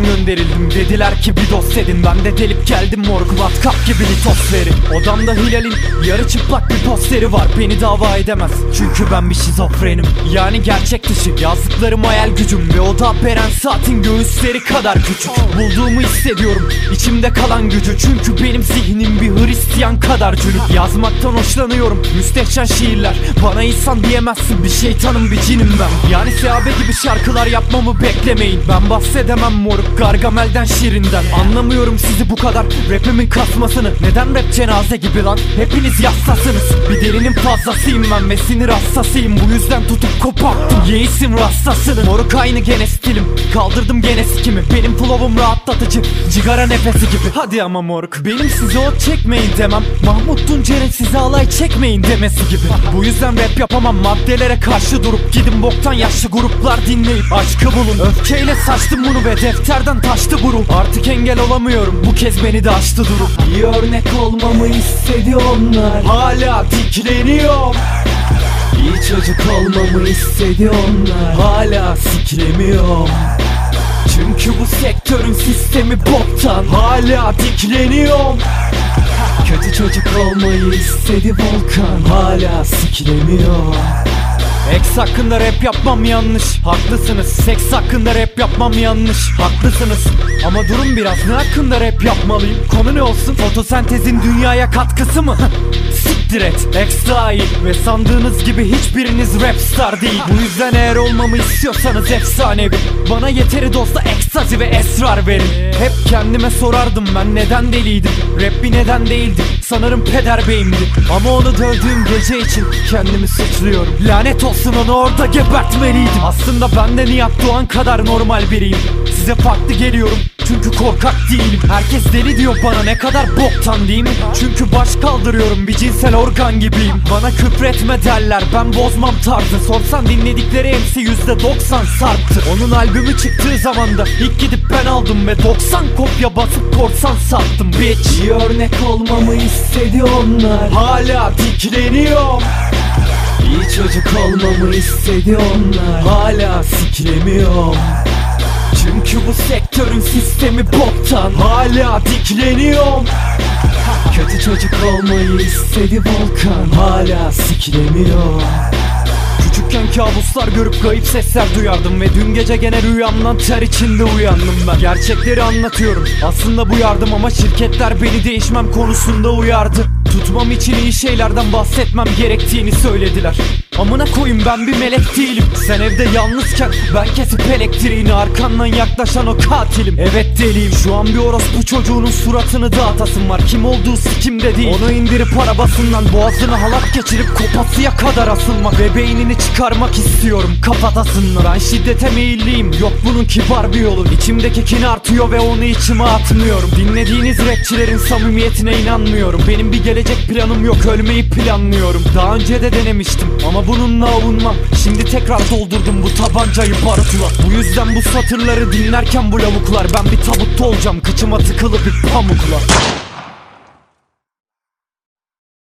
Okuldan gönderildim. Dediler ki bir dost edin. Ben de delip geldim moruk. Matkap gibi litos verin. Odamda Hilal'in yarı çıplak bir posteri var. Beni dava edemez. Çünkü ben bir şizofrenim. Yani gerçek dışı. Yazdıklarım hayal gücüm Ve o da Beren Saat'in göğüsleri kadar küçük. Bulduğumu hissediyorum. İçimde kalan gücü. Çünkü benim zihnim bir Hristiyan kadar cünüp. Yazmaktan hoşlanıyorum. Müstehcen şiirler. Bana insan diyemezsin. Bir şeytanım bir cinim ben. Yani Seabe gibi şarkılar yapmamı beklemeyin. Ben bahsedemem moruk Gargamel'den şirinden Anlamıyorum sizi bu kadar. Rapimin kasmasını. Neden rap cenaze gibi lan? Hepiniz yassasınız Bir delinin fazlasıyım ben ve sinir hassasıyım Bu yüzden tutup koparttım. Yeğisim rastasını Moruk aynı gene stilim. Kaldırdım gene sikimi. Benim flow'um rahatlatıcı. Cigara nefesi gibi. Hadi ama moruk. Benim size o çekmeyin demem. Mahmut Tuncer'in size alay çekmeyin demesi gibi. Bu yüzden rap yapamam. Maddelere karşı durup Gidin. Boktan yaşlı gruplar dinleyip aşkı bulun. Öfkeyle saçtım bunu ve defterden taştı bu Artık engel olamıyorum. Bu kez beni de aştı durup İyi örnek olmamı istediyorlar Hala dikleniyorum İyi çocuk olmamı istediyorlar Hala siklemiyorum Çünkü bu sektörün sistemi boktan. Hala dikleniyorum Kötü çocuk olmayı istedi Volkan. Hala siklemiyor Ex hakkında rap yapmam yanlış. Haklısınız. Seks hakkında rap yapmam yanlış. Haklısınız. Ama durun biraz ne hakkında rap yapmalıyım? Konu ne olsun? Fotosentezin dünyaya katkısı mı? Siktir et. Ex dahil Ve sandığınız gibi hiçbiriniz rap star değil. Bu yüzden eğer olmamı istiyorsanız efsanevi. Bana yeteri dosta ekstazi ve verin Hep kendime sorardım ben neden deliydim? Rap bir neden değildi? Sanırım peder beyimdi. Ama onu dövdüğüm gece için kendimi suçluyorum. Lanet olsun onu orada gebertmeliydim. Aslında ben de Nihat Doğan kadar normal biriyim. Size farklı geliyorum çünkü korkak değilim. Herkes deli diyor bana. Ne kadar boktan değil mi? Çünkü baş kaldırıyorum. Bir cinsel organ gibiyim. Bana küfretme derler. Ben bozmam tarzı. Sorsan dinledikleri MC %90 sarktı Onun albümü çıktığı zaman da ilk gidip ben aldım Ve 90 kopya basıp korsan sattım bitch. İyi örnek olmamı istedi onlar. Hala dikleniyorum İyi çocuk olmamı istedi onlar. Hala siklemiyorum çünkü bu sektörün sistemi boktan. Hala dikleniyorum. Kötü çocuk olmayı istedi Volkan. Hala siklemiyor Küçükken kabuslar görüp kayıp sesler duyardım Ve dün gece gene rüyamdan ter içinde uyandım ben. Gerçekleri anlatıyorum. Aslında bu yardım ama şirketler beni değişmem konusunda uyardı. Tutmam için iyi şeylerden bahsetmem gerektiğini söylediler Amına koyayım ben bir melek değilim. Sen evde yalnızken ben kesip elektriğini Arkandan yaklaşan o katilim. Evet deliyim şu an bir orospu çocuğunun suratını dağıtasın var. Kim olduğu sikimde değil. Onu indirip arabasından boğazını halat geçirip kopasıya kadar asılmak. Ve beynini çıkarmak istiyorum kafatasınlar Ben şiddete meyilliyim yok bunun kibar bir yolu. İçimdeki kin artıyor ve onu içime atmıyorum. Dinlediğiniz rapçilerin samimiyetine inanmıyorum. Benim bir gelecek planım yok ölmeyi planlıyorum. Daha önce de denemiştim ama bununla avunmam. Şimdi tekrar doldurdum bu tabancayı barutla Bu yüzden bu satırları dinlerken bu lavuklar. Ben bir tabutta olacağım. Kıçıma tıkılı bir pamukla